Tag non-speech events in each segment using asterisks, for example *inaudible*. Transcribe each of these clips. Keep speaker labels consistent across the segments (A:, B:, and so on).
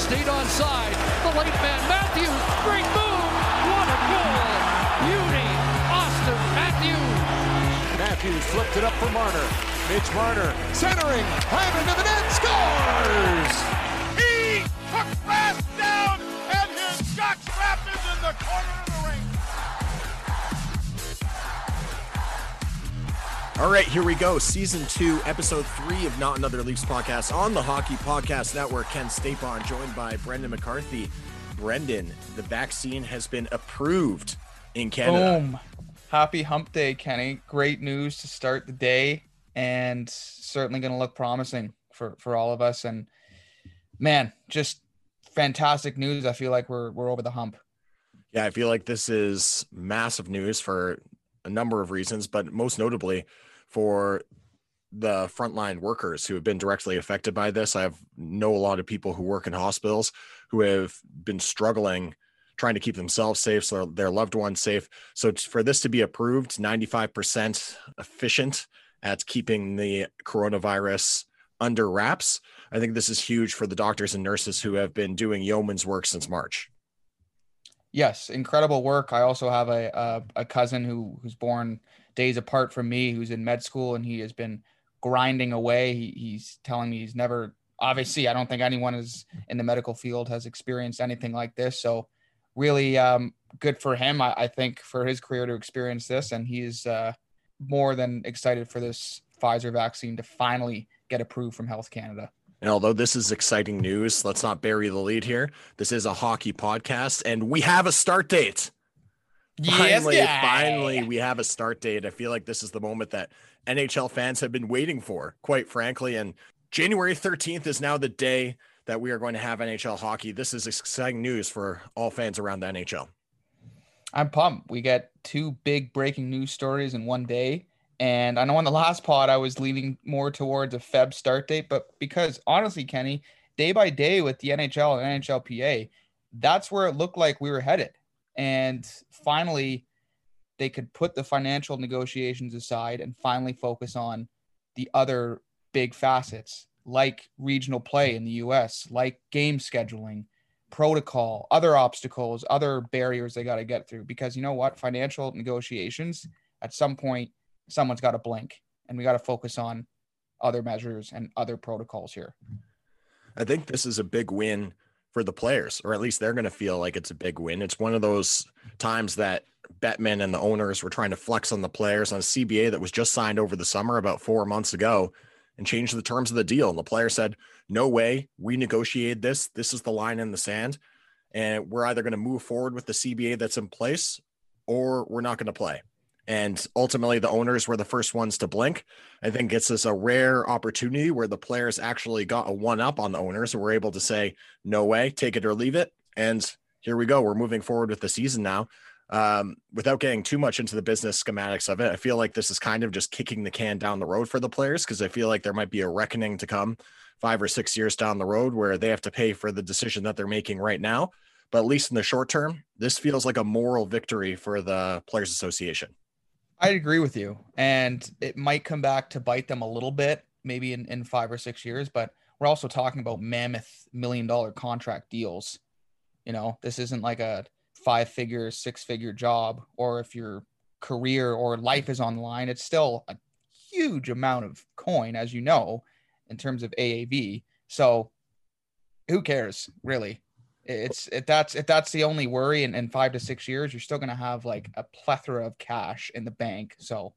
A: Stayed on side. The late man Matthews. Great move. What a goal. Beauty. Auston Matthews.
B: Matthews flipped it up for Marner. Mitch Marner centering. Hyman to the net. Scores! He took fast down
C: All right, here we go. Season two, episode three of Not Another Leafs podcast on the Hockey Podcast Network. Ken Stapon, joined by Brendan McCarthy. Brendan, the vaccine has been approved in Canada.
D: Boom. Happy hump day, Kenny. Great news to start the day and certainly going to look promising for, for all of us. And man, just fantastic news. I feel like we're, we're over the hump.
C: Yeah, I feel like this is massive news for a number of reasons, but most notably for the frontline workers who have been directly affected by this. I have know a lot of people who work in hospitals who have been struggling trying to keep themselves safe, so their loved ones safe. So for this to be approved, 95% efficient at keeping the coronavirus under wraps. I think this is huge for the doctors and nurses who have been doing yeoman's work since March.
D: Yes, incredible work. I also have a a, a cousin who who's born days apart from me, who's in med school, and he has been grinding away. He, he's telling me he's never. Obviously, I don't think anyone is in the medical field has experienced anything like this. So, really um, good for him. I, I think for his career to experience this, and he's uh, more than excited for this Pfizer vaccine to finally get approved from Health Canada.
C: And although this is exciting news, let's not bury the lead here. This is a hockey podcast, and we have a start date. Finally,
D: guy.
C: finally, we have a start date. I feel like this is the moment that NHL fans have been waiting for, quite frankly. And January 13th is now the day that we are going to have NHL hockey. This is exciting news for all fans around the NHL.
D: I'm pumped. We get two big breaking news stories in one day. And I know on the last pod I was leaning more towards a Feb start date, but because honestly, Kenny, day by day with the NHL and NHLPA, that's where it looked like we were headed. And finally, they could put the financial negotiations aside and finally focus on the other big facets like regional play in the US, like game scheduling, protocol, other obstacles, other barriers they got to get through. Because you know what? Financial negotiations, at some point, someone's got to blink and we got to focus on other measures and other protocols here.
C: I think this is a big win for the players, or at least they're going to feel like it's a big win. It's one of those times that Bettman and the owners were trying to flex on the players on a CBA that was just signed over the summer about four months ago and changed the terms of the deal. And the player said, No way, we negotiated this. This is the line in the sand. And we're either going to move forward with the CBA that's in place or we're not going to play. And ultimately, the owners were the first ones to blink. I think it's this a rare opportunity where the players actually got a one up on the owners and were able to say, no way, take it or leave it. And here we go. We're moving forward with the season now. Um, without getting too much into the business schematics of it, I feel like this is kind of just kicking the can down the road for the players because I feel like there might be a reckoning to come five or six years down the road where they have to pay for the decision that they're making right now. But at least in the short term, this feels like a moral victory for the Players Association.
D: I'd agree with you. And it might come back to bite them a little bit, maybe in, in five or six years, but we're also talking about mammoth million dollar contract deals. You know, this isn't like a five figure, six figure job, or if your career or life is on the line, it's still a huge amount of coin, as you know, in terms of AAV. So who cares, really? It's if that's if that's the only worry in, in five to six years, you're still gonna have like a plethora of cash in the bank. So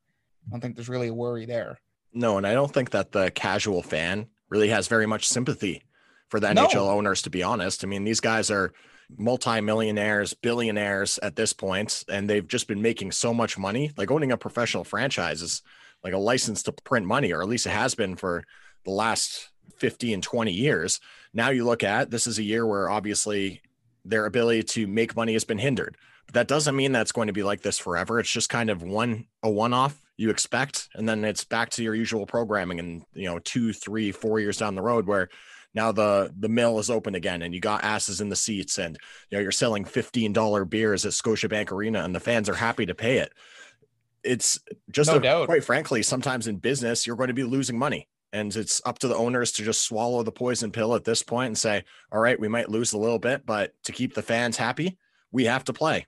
D: I don't think there's really a worry there.
C: No, and I don't think that the casual fan really has very much sympathy for the
D: No.
C: NHL owners, to be honest. I mean, these guys are multimillionaires, billionaires at this point, and they've just been making so much money. Like owning a professional franchise is like a license to print money, or at least it has been for the last 15, 20 years. Now you look at this is a year where obviously their ability to make money has been hindered. But that doesn't mean that's going to be like this forever. It's just kind of one a one-off you expect, and then it's back to your usual programming and you know, two, three, four years down the road where now the the mill is open again and you got asses in the seats and you know you're selling $15 beers at Scotiabank Arena and the fans are happy to pay it. It's just
D: No
C: a-
D: doubt.
C: quite frankly, sometimes in business you're going to be losing money. And it's up to the owners to just swallow the poison pill at this point and say, all right, we might lose a little bit, but to keep the fans happy, we have to play.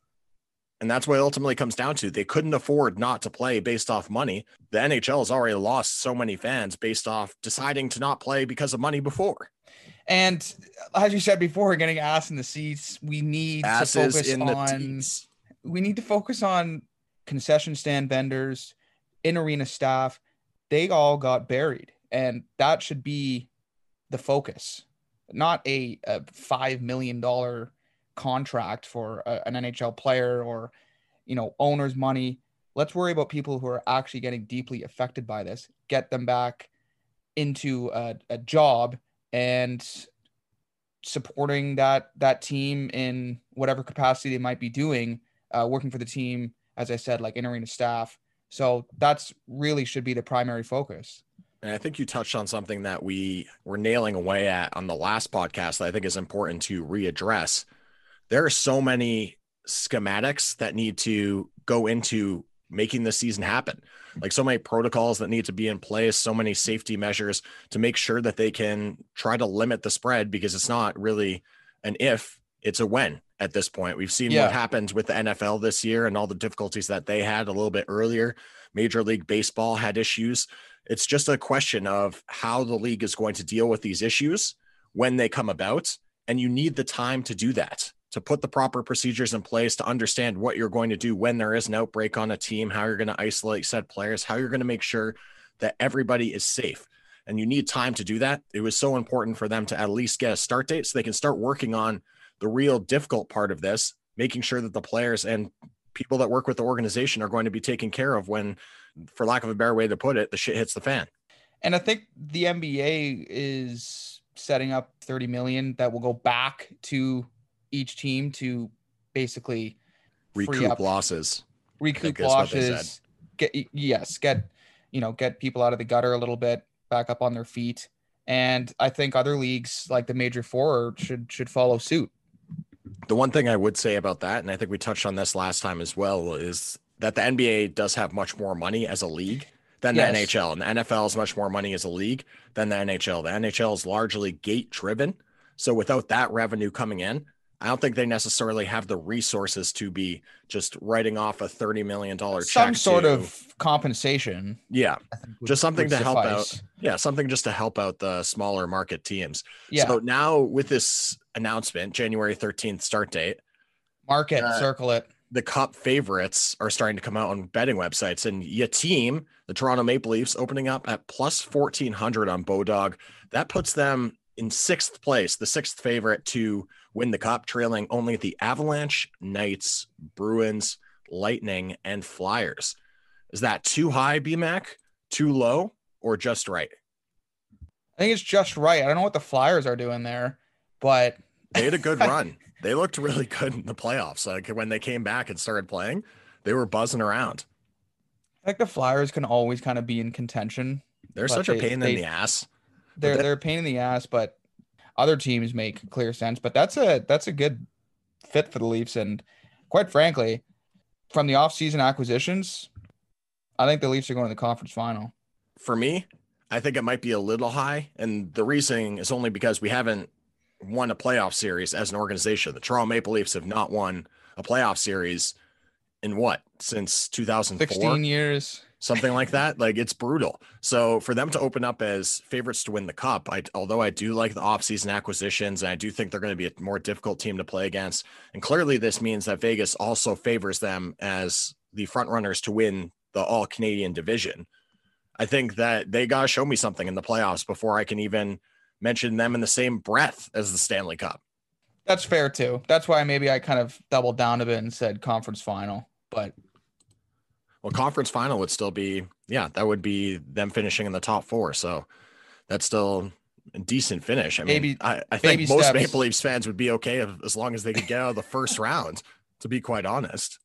C: And that's what it ultimately comes down to. They couldn't afford not to play based off money. The NHL has already lost so many fans based off deciding to not play because of money before.
D: And as you said before, getting ass in the seats, we need to focus on we need to focus on concession stand vendors, in arena staff. They all got buried, and that should be the focus, not a, a five million dollar contract for a, an NHL player or you know owners' money. Let's worry about people who are actually getting deeply affected by this. Get them back into a, a job and supporting that that team in whatever capacity they might be doing, uh, working for the team, as I said, like in arena staff. So that's really should be the primary focus.
C: And I think you touched on something that we were nailing away at on the last podcast that I think is important to readdress. There are so many schematics that need to go into making the season happen. Like so many protocols that need to be in place, so many safety measures to make sure that they can try to limit the spread because it's not really an if, it's a when at this point. We've seen
D: Yeah.
C: what happened with the NFL this year and all the difficulties that they had a little bit earlier. Major League Baseball had issues. It's just a question of how the league is going to deal with these issues when they come about. And you need the time to do that, to put the proper procedures in place, to understand what you're going to do when there is an outbreak on a team, how you're going to isolate said players, how you're going to make sure that everybody is safe. And you need time to do that. It was so important for them to at least get a start date so they can start working on the real difficult part of this, making sure that the players and people that work with the organization are going to be taken care of when, for lack of a better way to put it, the shit hits the fan.
D: And I think the NBA is setting up 30 million that will go back to each team to basically
C: Recoup
D: up
C: losses.
D: recoup
C: think is what they said.
D: losses. Get yes, get you know get people out of the gutter a little bit, back up on their feet, and I think other leagues like the Major Four should should follow suit.
C: The one thing I would say about that, and I think we touched on this last time as well, is that the NBA does have much more money as a league than
D: Yes.
C: the NHL, and the NFL is much more money as a league than the NHL. The NHL is largely gate driven. So without that revenue coming in, I don't think they necessarily have the resources to be just writing off a $30 million check.
D: Some sort
C: to-
D: of compensation,
C: yeah,
D: would-
C: just something to help out. Yeah, something just to help out the smaller market teams.
D: Yeah,
C: So now with this announcement, January 13th start date,
D: mark it,
C: uh,
D: circle it.
C: The cup favorites are starting to come out on betting websites. And your team the toronto maple leafs opening up at plus 1400 on bodog. That puts them in sixth place the sixth favorite to win the cup trailing only the avalanche knights bruins lightning and flyers. Is that too high bmac too low or just right?
D: I think it's just right. I don't know what the Flyers are doing there, but
C: they had a good *laughs* run they looked really good in the playoffs like when they came back and started playing they were buzzing around
D: I think the Flyers can always kind of be in contention.
C: they're such
D: they-
C: a pain
D: they-
C: in the ass
D: They're
C: that-
D: they're a pain in the ass, but other teams make clear sense. But that's a that's a good fit for the Leafs, and quite frankly, from the offseason acquisitions, I think the Leafs are going to the conference final.
C: for me, I think it might be a little high. And the reasoning is only because we haven't won a playoff series as an organization. The Toronto Maple Leafs have not won a playoff series in what since 2004,
D: Sixteen years.
C: something like that. *laughs* Like it's brutal. So for them to open up as favorites to win the cup, I although I do like the offseason acquisitions, and I do think they're going to be a more difficult team to play against. And clearly, this means that Vegas also favors them as the front runners to win the All Canadian division. I think that they got to show me something in the playoffs before I can even mention them in the same breath as the Stanley Cup.
D: That's fair too. That's why maybe I kind of doubled down a bit and said conference final. But
C: well, conference final would still be, yeah, that would be them finishing in the top four. So that's still a decent finish. I mean,
D: Baby-
C: I, I think most
D: steps.
C: Maple Leafs fans would be okay if, as long as they could get out of the first round, to be quite honest.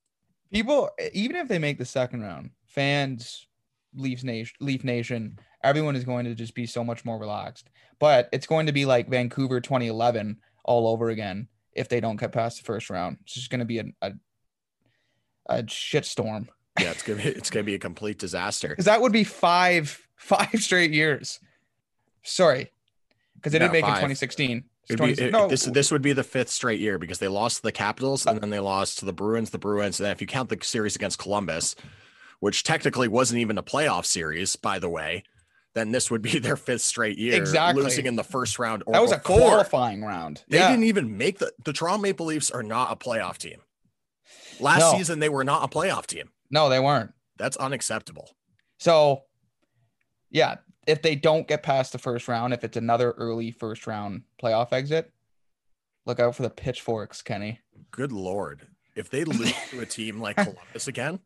D: people, even if they make the second round, fans, Leafs Nation, Leaf Nation, everyone is going to just be so much more relaxed. But it's going to be like Vancouver 2011 all over again if they don't get past the first round. It's just going to be a a, a shitstorm
C: Yeah, it's gonna be it's gonna be a complete disaster.
D: because that would be five five straight years. Sorry, because they didn't make it in
C: five.
D: 2016. It's
C: It'd be-
D: 20
C: it-
D: no,
C: this this would be the fifth straight year because they lost to the Capitals and then they lost to the Bruins, the Bruins, and then if you count the series against Columbus, which technically wasn't even a playoff series, by the way, then this would be *laughs* their fifth straight year
D: Exactly.
C: losing in the first round. Or
D: that was a qualifying round.
C: They
D: yeah.
C: didn't even make the the Toronto Maple Leafs are not a playoff team. Last
D: No.
C: season they were not a playoff team.
D: No, they weren't.
C: That's unacceptable.
D: So, yeah, if they don't get past the first round, if it's another early first round playoff exit, look out for the pitchforks, Kenny.
C: Good lord. If they lose *laughs* to a team like Columbus again,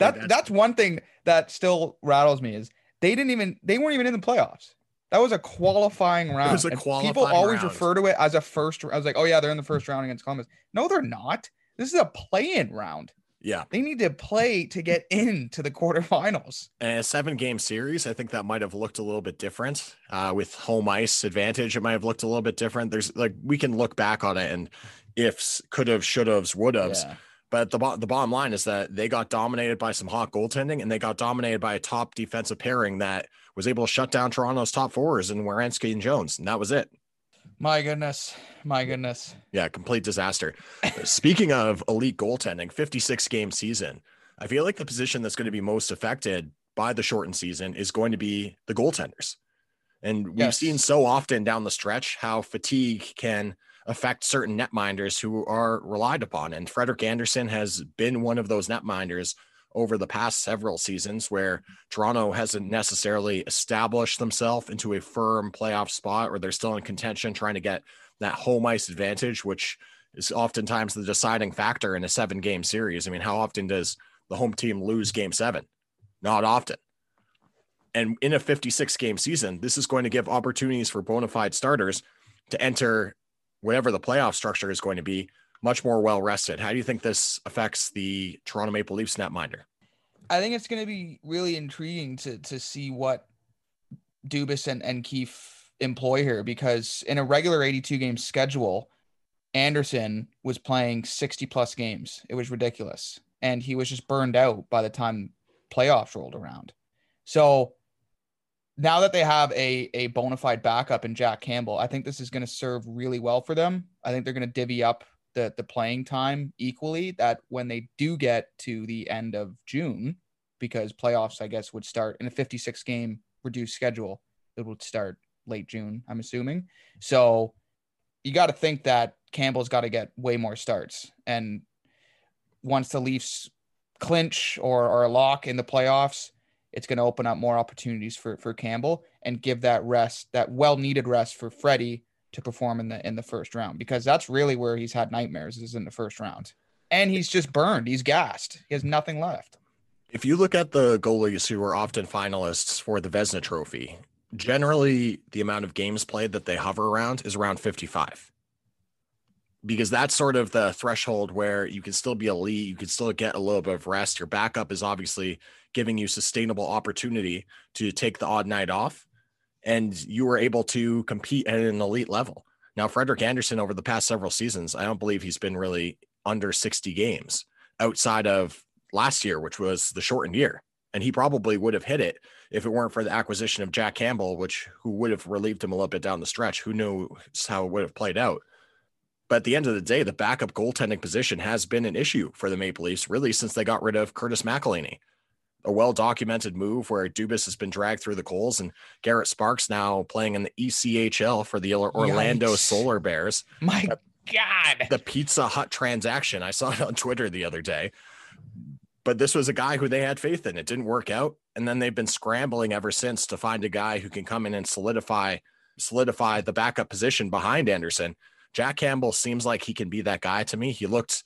D: That
C: that's-
D: that's one thing that still rattles me is they didn't even they weren't even in the playoffs. That was a qualifying round.
C: was a
D: and People always
C: round.
D: refer to it as a first. I was like, oh yeah, they're in the first round against Columbus. No, they're not. This is a play-in round.
C: yeah.
D: They need to play to get into the quarterfinals.
C: And a seven game series, I think that might have looked a little bit different. Uh, with home ice advantage, it might have looked a little bit different. There's like we can look back on it and ifs, could have, should have, would have.
D: Yeah.
C: But the, bo- the bottom line is that they got dominated by some hot goaltending and they got dominated by a top defensive pairing that was able to shut down Toronto's top fours and Werenski and Jones. And that was it.
D: My goodness. My goodness.
C: Yeah, complete disaster. *laughs* Speaking of elite goaltending, 56 game season. I feel like the position that's going to be most affected by the shortened season is going to be the goaltenders. And we've
D: Yes.
C: seen so often down the stretch how fatigue can affect certain netminders who are relied upon. And Frederik Andersen has been one of those netminders over the past several seasons where Toronto hasn't necessarily established themselves into a firm playoff spot or they're still in contention trying to get that home ice advantage, which is oftentimes the deciding factor in a seven game series. I mean, how often does the home team lose game seven? Not often. And in a 56 game season, this is going to give opportunities for bona fide starters to enter whatever the playoff structure is going to be much more well rested. How do you think this affects the Toronto Maple Leafs netminder?
D: I think it's going to be really intriguing to to see what Dubas and, and Keefe employ here because in a regular 82 game schedule, Andersen was playing 60 plus games. It was ridiculous. And he was just burned out by the time playoffs rolled around. So now that they have a, a bona fide backup in Jack Campbell, I think this is going to serve really well for them. I think they're going to divvy up the, the playing time equally that when they do get to the end of June, because playoffs, I guess, would start in a 56 game reduced schedule, it would start late June, I'm assuming. So you got to think that Campbell's got to get way more starts. And once the Leafs clinch or, or lock in the playoffs, it's going to open up more opportunities for, for Campbell and give that rest, that well needed rest for Freddie to perform in the in the first round because that's really where he's had nightmares is in the first round. And he's just burned. He's gassed. He has nothing left.
C: If you look at the goalies who are often finalists for the Vezina Trophy, generally the amount of games played that they hover around is around 55. Because that's sort of the threshold where you can still be elite, you can still get a little bit of rest. Your backup is obviously giving you sustainable opportunity to take the odd night off, and you were able to compete at an elite level. Now, Frederik Andersen, over the past several seasons, I don't believe he's been really under 60 games outside of last year, which was the shortened year. And he probably would have hit it if it weren't for the acquisition of Jack Campbell, which who would have relieved him a little bit down the stretch. Who knew how it would have played out? But at the end of the day, the backup goaltending position has been an issue for the Maple Leafs really since they got rid of Curtis McElhinney. A well documented move where Dubas has been dragged through the coals and Garrett Sparks now playing in the ECHL for the Orlando
D: Yikes.
C: Solar Bears
D: My God.
C: the Pizza Hut transaction. I saw it on Twitter the other day. but this was a guy who they had faith in. It didn't work out, and then they've been scrambling ever since to find a guy who can come in and solidify solidify the backup position behind Andersen. Jack Campbell seems like he can be that guy to me. He looked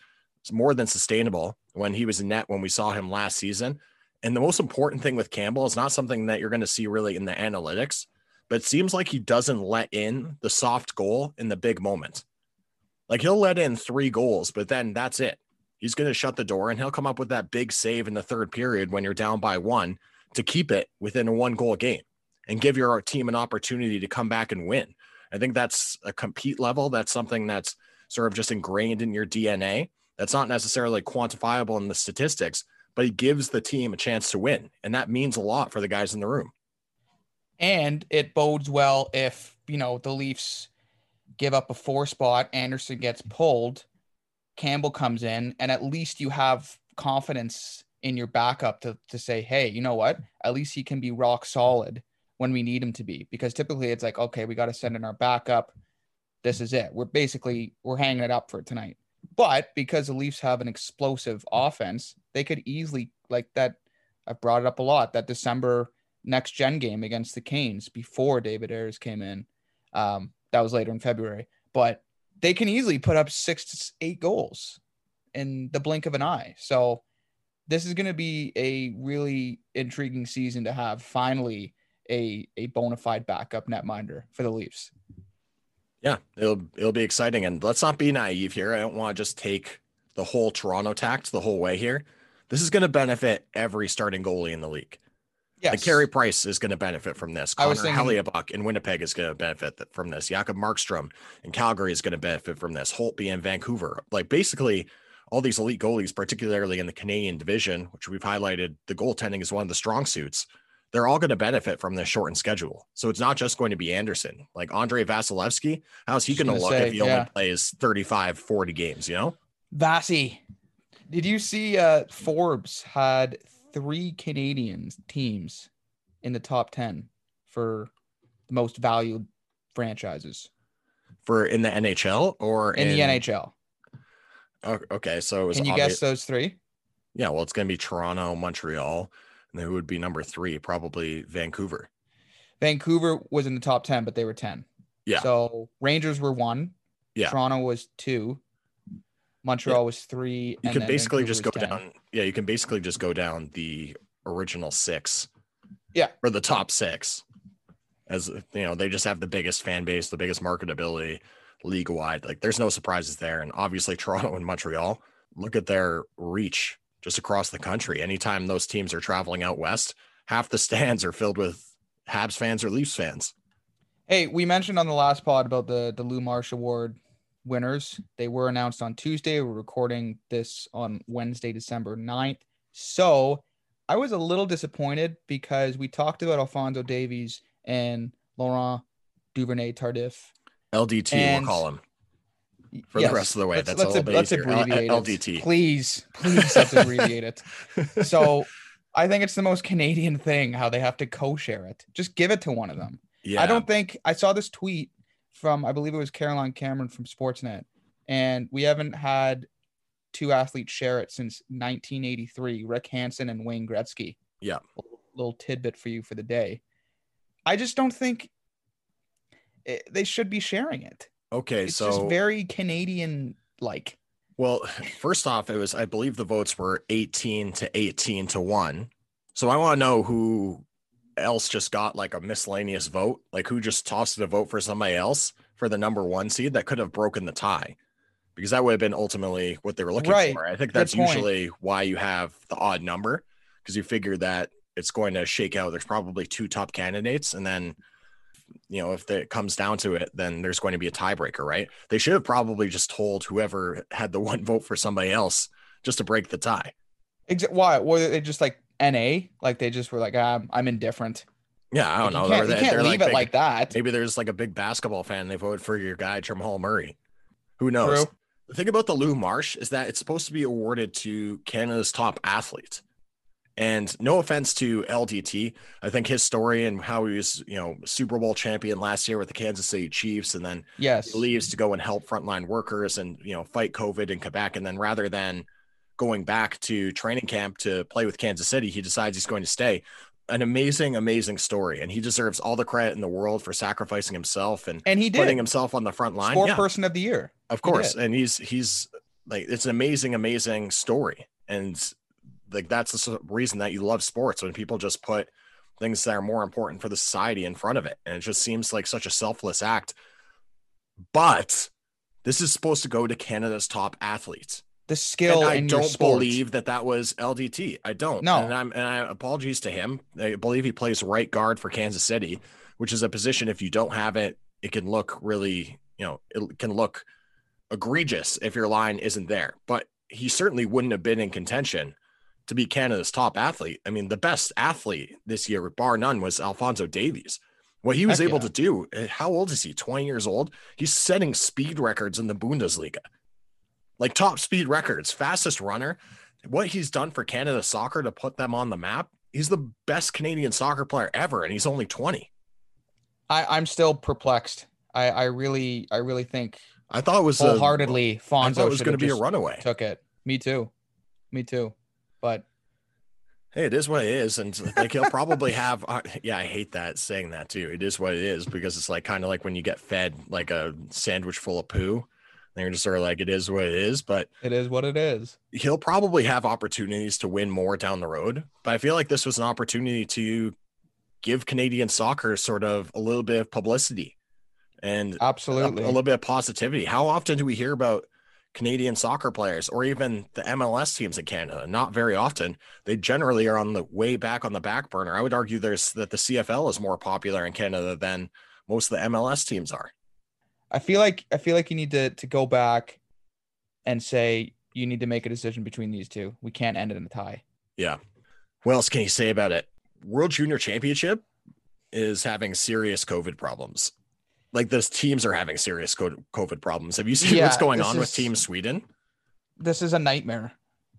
C: more than sustainable when he was in net when we saw him last season. And the most important thing with Campbell is not something that you're going to see really in the analytics, but it seems like he doesn't let in the soft goal in the big moment. Like he'll let in three goals, but then that's it. He's going to shut the door and he'll come up with that big save in the third period when you're down by one to keep it within a one goal game and give your team an opportunity to come back and win. I think that's a compete level. That's something that's sort of just ingrained in your DNA. That's not necessarily quantifiable in the statistics, but it gives the team a chance to win. And that means a lot for the guys in the room.
D: And it bodes well if, you know, the Leafs give up a four spot, Andersen gets pulled, Campbell comes in, and at least you have confidence in your backup to, to say, hey, you know what? At least he can be rock solid when we need him to be. Because typically it's like, okay, we got to send in our backup. This is it. We're basically we're hanging it up for tonight. But because the Leafs have an explosive offense, they could easily like that. I've brought it up a lot. That December next gen game against the Canes before David Ayres came in. Um, that was later in February, but they can easily put up six to eight goals in the blink of an eye. So this is going to be a really intriguing season to have finally a a bona fide backup netminder for the Leafs.
C: Yeah, it'll it'll be exciting, and let's not be naive here. I don't want to just take the whole Toronto tact the whole way here. This is going to benefit every starting goalie in the league.
D: Yes.
C: Like Carey Price is going to benefit from this. Connor
D: thinking-
C: Hellebuyck in Winnipeg is going to benefit from this. Jacob Markstrom in Calgary is going to benefit from this. Holtby in Vancouver. Like basically all these elite goalies, particularly in the Canadian division, which we've highlighted, the goaltending is one of the strong suits. They're all going to benefit from this shortened schedule. So it's not just going to be Andersen. Like Andrei Vasilevskiy, how's he going to look
D: say,
C: if he
D: yeah.
C: only plays 35, 40 games, you know?
D: Vasi. Did you see uh Forbes had three Canadian teams in the top 10 for the most valued franchises
C: For in the NHL or
D: in, the NHL?
C: Okay, so it was
D: Can you
C: obvi-
D: guess those three?
C: Yeah, well, it's going to be Toronto, Montreal, and who would be number three? Probably Vancouver.
D: Vancouver was in the top 10, but they were 10.
C: Yeah.
D: So Rangers were one.
C: Yeah.
D: Toronto was two. Montreal was three.
C: You can basically
D: Vancouver
C: just go
D: 10.
C: down. Yeah, you can basically just go down the original six.
D: Yeah.
C: Or the top six. As you know, they just have the biggest fan base, the biggest marketability league wide. Like there's no surprises there. And obviously *laughs* Toronto and Montreal, look at their reach just across the country. Anytime those teams are traveling out west, half the *laughs* stands are filled with Habs fans or Leafs fans.
D: Hey, we mentioned on the last pod about the the Lou Marsh Award winners. They were announced on Tuesday. We're recording this on Wednesday, December 9th. So I was a little disappointed because we talked about Alphonso Davies and Laurent Duvernay Tardif.
C: LDT,
D: And-
C: we'll call them for
D: Yes,
C: the rest of the way.
D: let's-
C: That's
D: let's
C: a little
D: ab-
C: bit
D: let's
C: easier. L-
D: abbreviate it.
C: LDT.
D: Please, please let's *laughs* abbreviate it. So I think it's the most Canadian thing how they have to co-share it. Just give it to one of them.
C: Yeah.
D: I don't think I saw this tweet from I believe it was Caroline Cameron from Sportsnet, and we haven't had two athletes share it since 1983. Rick Hansen and Wayne Gretzky.
C: Yeah.
D: Little, little tidbit for you for the day. I just don't think it, they should be sharing it.
C: Okay,
D: It's
C: so
D: just very Canadian like.
C: well, first off, it was I believe the votes were 18 to 18 to 1. So I want to know who else just got like a miscellaneous vote, like who just tossed a vote for somebody else for the number 1 seed that could have broken the tie. Because that would have been ultimately what they were looking
D: Right.
C: for. I think that's usually why you have the odd number because you figure that it's going to shake out. There's probably two top candidates and then you know, if it comes down to it, then there's going to be a tiebreaker, right? They should have probably just told whoever had the *laughs* one vote for somebody else just to break the tie.
D: Exa- why? Were they just like NA? Like they just were like, ah, I'm indifferent.
C: Yeah, I don't
D: Like,
C: know.
D: You can't,
C: They're-
D: you can't leave it
C: big-
D: like that.
C: Maybe there's like a big basketball fan. They voted for your guy, Jamal Murray. Who knows?
D: True.
C: The thing about the Lou Marsh is that it's supposed to be awarded to Canada's top athlete. And no offense to LDT, I think his story and how he was, you know, Super Bowl champion last year with the Kansas City Chiefs, and then
D: Yes.
C: leaves to go and help frontline workers and you know fight COVID in Quebec, and then rather than going back to training camp to play with Kansas City. He decides he's going to stay. An amazing, amazing story, and he deserves all the credit in the world for sacrificing himself and
D: And he did.
C: putting himself on the front line.
D: Sport
C: Yeah,
D: person of the year.
C: of course,
D: did.
C: and he's he's like it's an amazing, amazing story, and like that's the reason that you love sports when people just put things that are more important for the society in front of it, and it just seems like such a selfless act. But this is supposed to go to Canada's top athletes.
D: The skill
C: and I don't believe that that was LDT. I don't.
D: No.
C: and I'm and I apologies to him. I believe he plays right guard for Kansas City, which is a position if you don't have it, it can look really, you know, it can look egregious if your line isn't there. But he certainly wouldn't have been in contention to be Canada's top athlete. I mean, the best athlete this year, bar none, was Alphonso Davies. What he was
D: Heck
C: able
D: yeah.
C: to do, eh, how old is he? 20 years old? He's setting speed records in the Bundesliga like top speed records, fastest runner. What he's done for Canada soccer to put them on the map, he's the best Canadian soccer player ever, and he's only 20.
D: I, I'm still perplexed. I, I really, I really think
C: I thought it was a-
D: wholeheartedly
C: I thought
D: Fonzo
C: it was going to be a runaway.
D: took it. Me too. Me too. But
C: Hey, it is what it is, and like he'll probably have. Uh, yeah, I hate that saying that too. It is what it is because it's like kind of like when you get fed like a sandwich full of poo. And you're just sort of like, it is what it is. But
D: it is what it is.
C: he'll probably have opportunities to win more down the road. But I feel like this was an opportunity to give Canadian soccer sort of a little bit of publicity and a,
D: Absolutely.
C: a little bit of positivity. How often do we hear about Canadian soccer players or even the MLS teams in Canada? Not very often. They generally are on the way back on the back burner. I would argue there's that the CFL is more popular in Canada than most of the MLS teams are.
D: I feel like I feel like you need to to go back and say you need to make a decision between these two. We can't end it in a tie.
C: Yeah. What else can you say about it? World Junior Championship is having serious COVID problems. Like those teams are having serious COVID problems. Have you seen what's going on with Team Sweden?
D: This is a nightmare.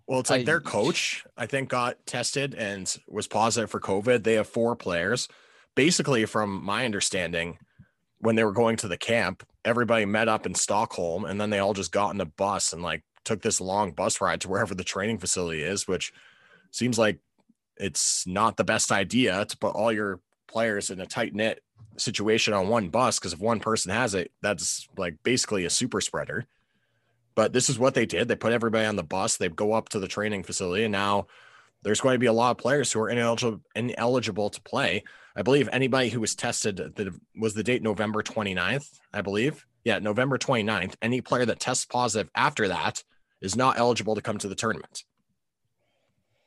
C: Well, it's like
D: I-
C: their coach, I think, got tested and was positive for COVID. They have four players. Basically, from my understanding, when they were going to the camp, everybody met up in Stockholm and then they all just got in a bus and like took this long bus ride to wherever the training facility is, which seems like it's not the best idea to put all your players in a tight knit situation on one bus because if one person has it, that's like basically a super spreader. But this is what they did. They put everybody on the bus. They go up to the training facility, and now there's going to be a lot of players who are ineligible ineligible to play. I believe anybody who was tested that was the date November 29th, I believe. Yeah, November 29th. Any player that tests positive after that is not eligible to come to the tournament.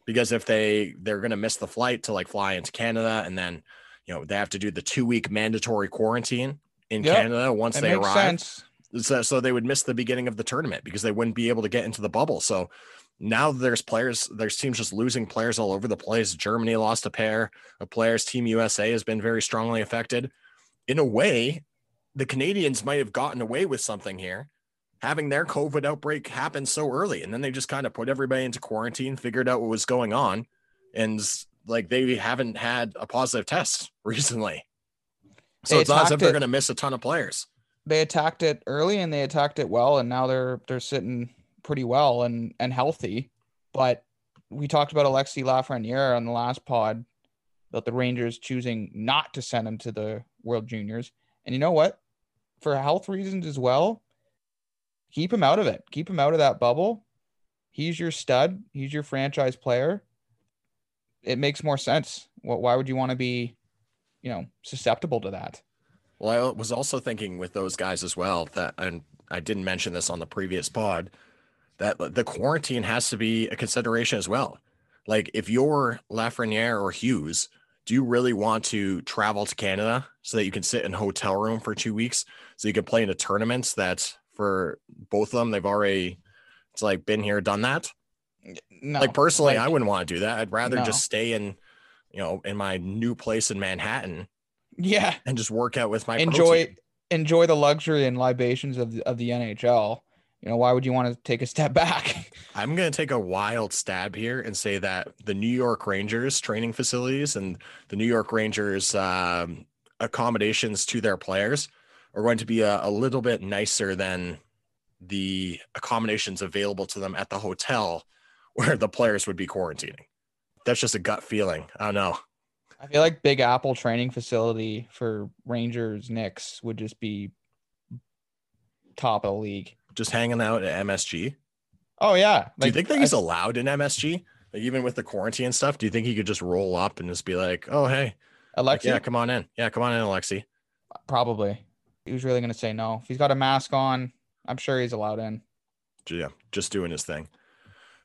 C: Because if they they're going to miss the flight to like fly into Canada and then, you know, they have to do the 2-week mandatory quarantine in
D: Yep,
C: Canada once
D: It
C: they arrive
D: sense.
C: so, so they would miss the beginning of the tournament because they wouldn't be able to get into the bubble. So now there's players, there's teams just losing players all over the place. Germany lost a pair of players. Team USA has been very strongly affected. In a way, the Canadians might have gotten away with something here, having their COVID outbreak happen so early. And then they just kind of put everybody into quarantine, figured out what was going on. And like they haven't had a positive test *laughs* recently. So
D: They
C: it's not as if they're going to miss a ton of players.
D: They attacked it early and they attacked it well, and now they're they're sitting pretty well and and healthy. But we talked about Alexi Lafreniere on the last pod about the Rangers choosing not to send him to the World Juniors. And you know what? For health reasons as well, keep him out of it. Keep him out of that bubble. He's your stud. He's your franchise player. It makes more sense. Wh- Why would you want to be, you know, susceptible to that?
C: Well, I was also thinking with those guys as well that, and I didn't mention this on the previous pod, that the quarantine has to be a consideration as well. Like if you're Lafreniere or Hughes, do you really want to travel to Canada so that you can sit in a hotel room for two weeks so you can play in a tournament that for both of them they've already it's like been here, done that?
D: No,
C: like personally,
D: like-
C: I wouldn't want to do that. I'd rather
D: No.
C: just stay in, you know, in my new place in Manhattan
D: Yeah,
C: and just work out with my
D: enjoy
C: protein.
D: enjoy the luxury and libations of the, of the NHL. You know, why would you want to take a step back? *laughs*
C: I'm going to take a wild stab here and say that the New York Rangers training facilities and the New York Rangers um, accommodations to their players are going to be a, a little bit nicer than the accommodations available to them at the hotel where the players would be quarantining. That's just a gut feeling. I don't know.
D: I feel like Big Apple training facility for Rangers Knicks would just be top of the league.
C: Just hanging out at MSG.
D: Oh yeah.
C: do you think that
D: I-
C: he's allowed in MSG? Like, even with the quarantine stuff, do you think he could just roll up and just be like, "Oh hey, like,
D: Alexi?
C: yeah, come on in, yeah, come on in, Alexi."
D: Probably. He was really gonna say no. If he's got a mask on, I'm sure he's allowed in.
C: Yeah, just doing his thing.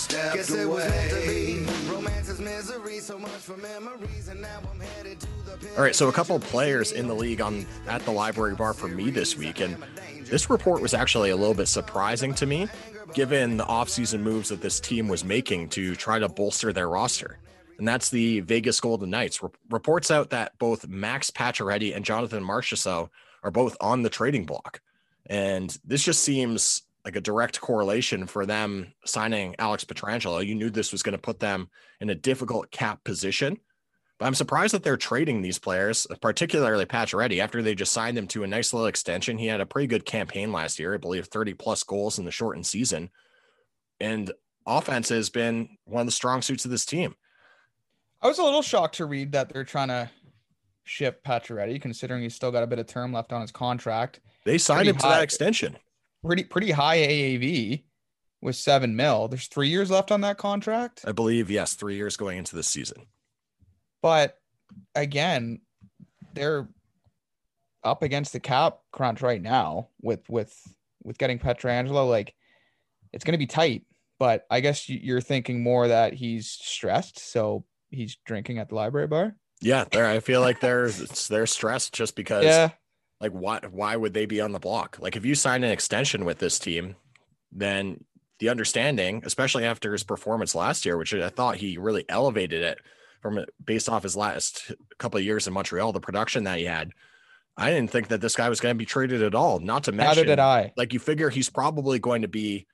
E: Stepped Guess away. it was meant to be. Romance is misery, so much for memories, and now I'm headed to the.
C: All right, so a couple of players in the league on at the library bar for me this week, and this report was actually a little bit surprising to me, given the offseason moves that this team was making to try to bolster their roster. And that's the Vegas Golden Knights. Re- reports out that both Max Pacioretty and Jonathan Marchessault are both on the trading block, and this just seems like a direct correlation for them signing Alex Pietrangelo. You knew this was going to put them in a difficult cap position. But I'm surprised that they're trading these players, particularly Pacioretty, after they just signed him to a nice little extension. He had a pretty good campaign last year, I believe 30 plus goals in the shortened season. And offense has been one of the strong suits of this team.
D: I was a little shocked to read that they're trying to ship Pacioretty, considering he's still got a bit of term left on his contract.
C: They signed
D: Pretty
C: him to
D: high.
C: that extension.
D: Pretty pretty high AAV with seven mil. There's three years left on that contract.
C: I believe, yes, three years going into this season.
D: But again, they're up against the cap crunch right now with with with getting Pietrangelo. Like it's going to be tight. But I guess you- you're thinking more that he's stressed, so he's drinking at the library bar.
C: Yeah, they're, I feel like they're they're stressed just because
D: Yeah,
C: like why why would they be on the block? Like if you sign an extension with this team, then the understanding, especially after his performance last year, which I thought he really elevated it from based off his last couple of years in Montreal, the production that he had. I didn't think that this guy was going to be traded at all. Not to mention,
D: did I.
C: like you figure he's probably going to be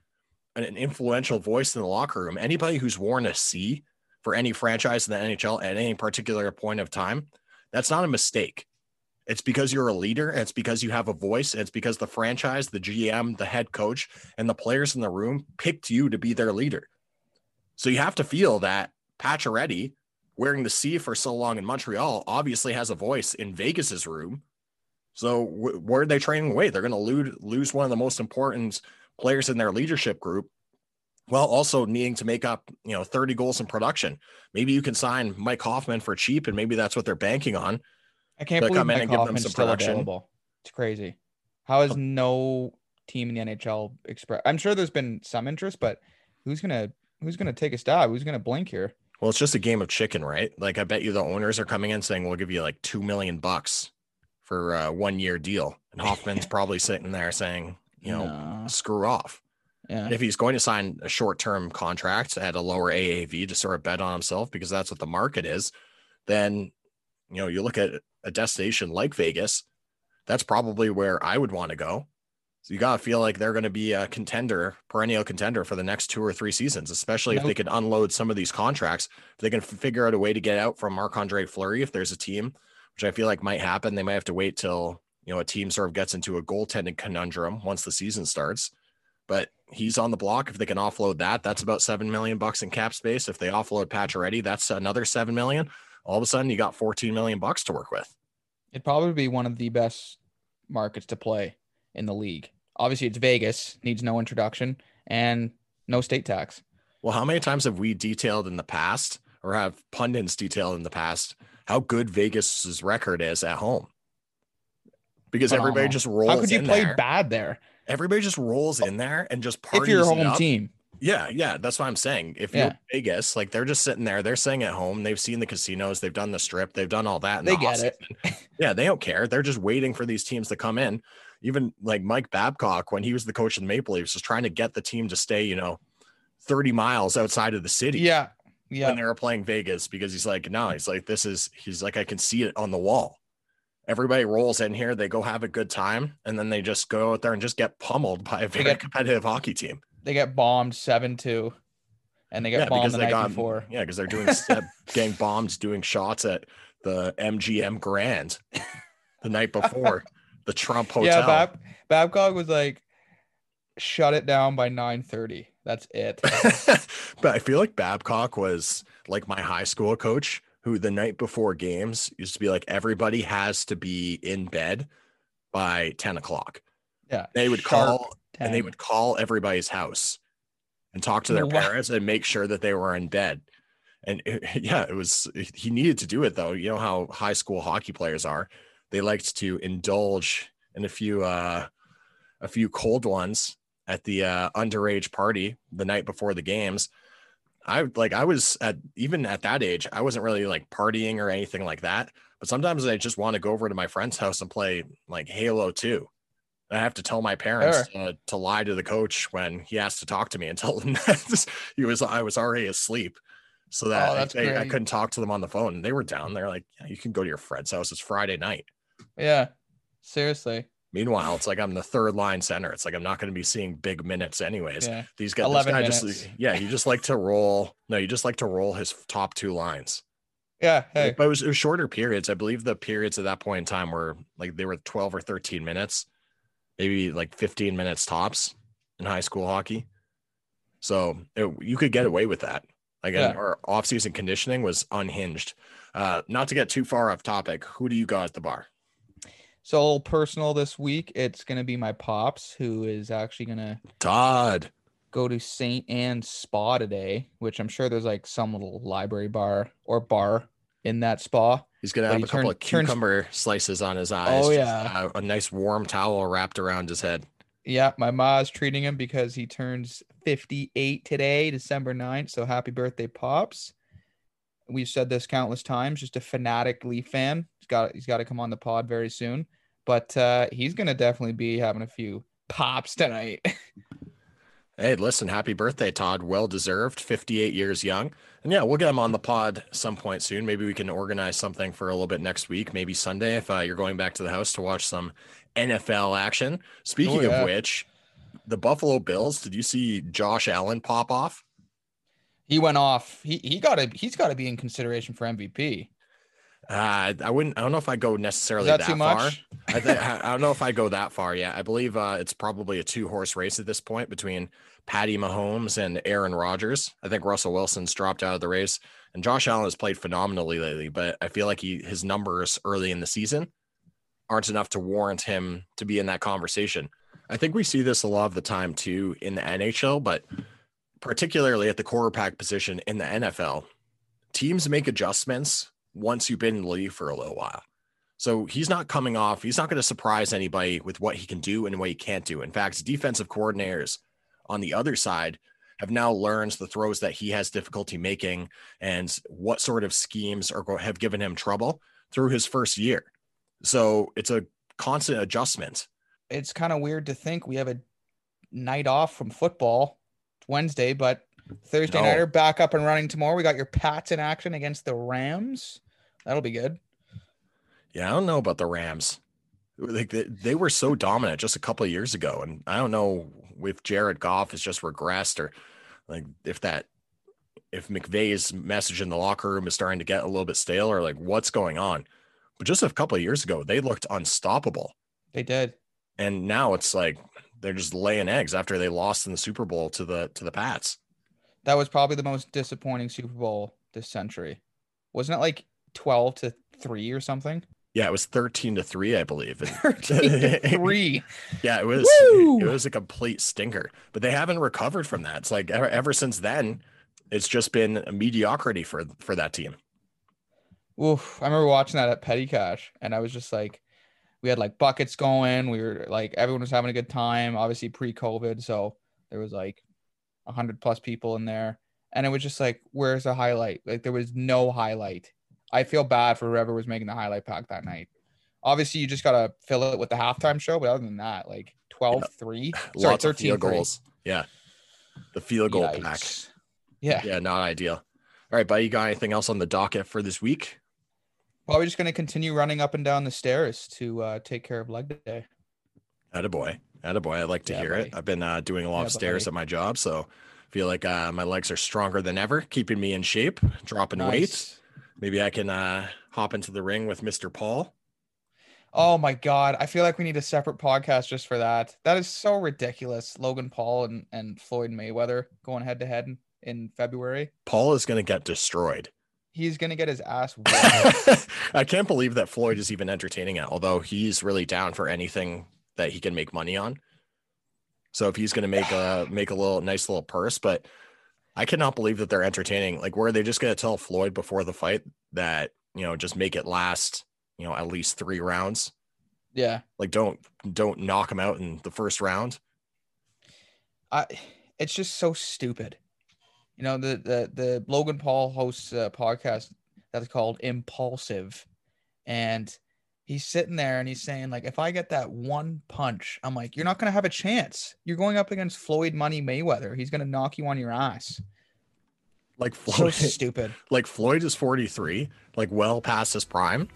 C: an, an influential voice in the locker room. Anybody who's worn a C for any franchise in the NHL at any particular point of time, that's not a mistake. It's because you're a leader. It's because you have a voice. It's because the franchise, the GM, the head coach, and the players in the room picked you to be their leader. So you have to feel that Pacioretty, wearing the C for so long in Montreal, obviously has a voice in Vegas's room. So wh- where are they trading away? They're going to lose lose one of the most important players in their leadership group, while also needing to make up you know 30 goals in production. Maybe you can sign Mike Hoffman for cheap, and maybe that's what they're banking on.
D: I can't believe Mike Hoffman's still
C: production.
D: available. It's crazy. How has no team in the NHL express? I'm sure there's been some interest, but who's gonna who's gonna take a stab? Who's gonna blink here?
C: Well, it's just a game of chicken, right? Like I bet you the owners are coming in saying we'll give you like two million bucks for a one year deal, and Hoffman's *laughs* probably sitting there saying, you know,
D: No.
C: screw off.
D: Yeah.
C: If he's going to sign a short term contract at a lower AAV to sort of bet on himself because that's what the market is, then you know you look at a destination like Vegas, that's probably where I would want to go. So you gotta feel like they're going to be a contender, perennial contender for the next two or three seasons, especially if they could unload some of these contracts. If they can figure out a way to get out from Marc Andre Fleury, if there's a team, which I feel like might happen, they might have to wait till you know a team sort of gets into a goaltending conundrum once the season starts. But he's on the block. If they can offload that, that's about seven million bucks in cap space. If they offload Pacioretty, that's another seven million. All of a sudden, you got 14 million bucks to work with.
D: It'd probably be one of the best markets to play in the league. Obviously, it's Vegas, needs no introduction, and no state tax.
C: Well, how many times have we detailed in the past, or have pundits detailed in the past, how good Vegas's record is at home? Because everybody just rolls.
D: How could you
C: in
D: play
C: there.
D: bad there
C: everybody just rolls in there and just parties
D: if you're a home
C: up.
D: team?
C: Yeah, yeah, that's what I'm saying. If
D: Yeah.
C: you're Vegas, like they're just sitting there, they're staying at home. They've seen the casinos, they've done the strip, they've done all that.
D: They
C: the
D: get it. *laughs*
C: yeah, they don't care. They're just waiting for these teams to come in. Even like Mike Babcock, when he was the coach of the Maple Leafs, was trying to get the team to stay, you know, 30 miles outside of the city
D: Yeah, yeah.
C: when they were playing Vegas because he's like, no, he's like, this is, he's like, I can see it on the wall. everybody rolls in here, they go have a good time, and then they just go out there and just get pummeled by a very
D: get- *laughs*
C: competitive hockey team.
D: They get bombed seven two, and they get
C: Yeah,
D: bombed the night
C: got
D: before.
C: yeah, because they're doing *laughs* getting bombs, doing shots at the MGM Grand the night before the Trump *laughs* Hotel.
D: Yeah, Bab- Babcock was like, shut it down by nine thirty. That's it. *laughs*
C: but I feel like Babcock was like my high school coach who the night before games used to be like, everybody has to be in bed by 10 o'clock.
D: Yeah,
C: They would
D: sharp
C: call and they would call everybody's house and talk to their
D: Wow.
C: parents and make sure that they were in bed. And it- *laughs* yeah, it was, he needed to do it though. You know how high school hockey players are. They liked to indulge in a few, uh, a few cold ones at the uh, underage party the night before the games. I like I was at even at that age, I wasn't really like partying or anything like that. But sometimes I just want to go over to my friend's house and play like Halo 2. I have to tell my parents uh, to lie to the coach when he has to talk to me and *laughs* tell him that he was I was already asleep. So that
D: Oh,
C: I- I, couldn't talk to them on the phone. They were down. They're like, yeah, you can go to your friend's house. It's Friday night.
D: Yeah, seriously.
C: Meanwhile, it's like I'm the third line center. It's like I'm not going to be seeing big minutes anyways.
D: Yeah,
C: These guys,
D: 11
C: guy
D: minutes.
C: just yeah, you just like to roll. No, you just like to roll his top two lines.
D: yeah. Hey,
C: But it was, it was shorter periods. I believe the periods at that point in time were like they were 12 or 13 minutes, maybe like 15 minutes tops in high school hockey. So it, you could get away with that. Again,
D: Yeah.
C: our off-season conditioning was unhinged. Uh, not to get too far off topic, who do you got at the bar?
D: so a little personal this week. It's gonna be my pops who is actually gonna
C: Todd.
D: go to St. Anne's Spa today, which I'm sure there's like some little library bar or bar in that spa.
C: He's gonna have a couple
D: turn-
C: of
D: turns-
C: cucumber slices on his eyes.
D: Oh,
C: just,
D: yeah.
C: uh, a nice warm towel wrapped around his head.
D: Yeah, my ma's treating him because he turns 58 today, December 9th. So happy birthday, Pops. We've said this countless times, just a fanatic Leaf fan. He's got he's got to come on the pod very soon. But uh he's gonna definitely be having a few pops tonight. *laughs*
C: Hey, listen, happy birthday, Todd. Well deserved. 58 years young. And yeah, we'll get him on the pod some point soon. Maybe we can organize something for a little bit next week, maybe Sunday, if uh, you're going back to the house to watch some NFL action. Speaking
D: yeah.
C: of which, the Buffalo Bills, did you see Josh Allen pop off?
D: he went off. He he gotta he's gotta be in consideration for MVP.
C: Uh, I wouldn't, I don't know if I go
D: Is
C: necessarily
D: that
C: that,
D: too
C: far.
D: much?
C: I think I I don't know if I go that far yet. I believe uh, it's probably a two horse race at this point between Patty Mahomes and Aaron Rodgers. I think Russell Wilson's dropped out of the race, and Josh Allen has played phenomenally lately. But I feel like he his numbers early in the season aren't enough to warrant him to be in that conversation. I think we see this a lot of the time too in the NHL, but particularly at the quarterback position in the NFL, teams make adjustments once you've been in the league for a little while. So he's not coming off. He's not going to surprise anybody with what he can do and what he can't do. In fact, defensive coordinators on the other side have now learned the throws that he has difficulty making and what sort of schemes are go- have given him trouble through his first year. So it's a constant adjustment.
D: It's kind of weird to think we have a night off from football. Wednesday, but Thursday
C: No.
D: nighter back up and running tomorrow. We got your Pats in action against the Rams. That'll be good.
C: Yeah, I don't know about the Rams. Like they, they were so dominant just a couple of years ago, and I don't know if Jared Goff has just regressed or like if that if McVay's message in the locker room is starting to get a little bit stale or like what's going on. But just a couple of years ago, they looked unstoppable,
D: They did.
C: and now it's like they're just laying eggs after they lost in the Super Bowl to the to the Pats.
D: That was probably the most disappointing Super Bowl this century. Wasn't it like 12 to 3 or something?
C: Yeah, it was thirteen to three, I believe.
D: 13 to *laughs* 3.
C: Yeah, it was
D: Woo!
C: it was a complete stinker. But they haven't recovered from that. It's like ever, ever since then, it's just been a mediocrity for for that team.
D: Oof. I remember watching that at Petty Cash and I was just like, we had like buckets going. We were like, everyone was having a good time, obviously pre COVID. So there was like 100 plus people in there. And it was just like, where's the highlight? Like, there was no highlight. I feel bad for whoever was making the highlight pack that night. Obviously, you just got to fill it with the halftime show. But other than that, like 12 3. *laughs* Sorry,
C: Lots of
D: 13
C: field
D: 3.
C: goals. Yeah. The field goal pack.
D: Yeah.
C: Yeah, not ideal. All right, buddy, you got anything else on the docket for this week?
D: Probably just going to continue running up and down the stairs to uh, take care of leg day.
C: Attaboy. Attaboy. I like to
D: Yeah,
C: hear it. I've been uh, doing a lot
D: Yeah,
C: of stairs
D: buddy.
C: at my job, so feel like uh, my legs are stronger than ever, keeping me in shape, dropping weight. Maybe I can uh, hop into the ring with Mr. Paul.
D: Oh my god, I feel like we need a separate podcast just for that. That is so ridiculous. Logan Paul and, and Floyd Mayweather going head to head in- February.
C: Paul is going to get destroyed.
D: He's gonna get his ass. *laughs*
C: I can't believe that Floyd is even entertaining it, although he's really down for anything that he can make money on. So if he's going to make a make a little nice little purse, but I cannot believe that they're entertaining. Like, were they just going to tell Floyd before the fight that you know just make it last, you know, at least three rounds?
D: yeah.
C: Like, don't don't knock him out in the first round.
D: I it's just so stupid. You know, the the the Logan Paul hosts a podcast that's called Impulsive, and he's sitting there and he's saying like, if I get that one punch, I'm like, you're not gonna have a chance. You're going up against Floyd Money Mayweather. He's gonna knock you on your ass.
C: Like
D: So
C: Floyd,
D: stupid. *laughs*
C: like Floyd is 43, like well past his prime,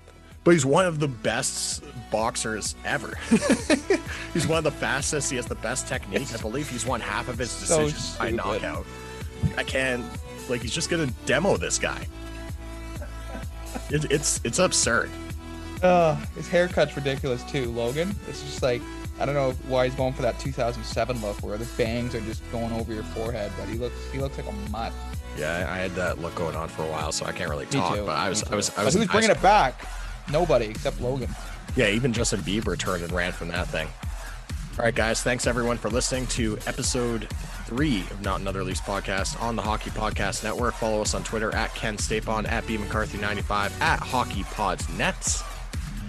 C: but he's one of the best boxers ever. *laughs* he's one of the fastest. He has the best technique. I believe he's won half of his
D: So
C: decisions by knockout. I can't like he's just gonna demo this guy. It, it's it's absurd.
D: Uh, his haircut's ridiculous too, Logan. It's just like I don't know why he's going for that 2007 look where the bangs are just going over your forehead, but he looks he looks like a mutt.
C: Yeah, I I had that look going on for a while, so I can't really talk. But I was
D: me
C: I was. I was
D: who's bringing it back? Nobody except Logan.
C: Yeah, even Justin Bieber turned and ran from that thing. All right, guys. Thanks everyone for listening to episode three of Not Another Leafs podcast on the Hockey Podcast Network. Follow us on Twitter at Ken Stapon, at B McCarthy95, at Hockey Pods Nets.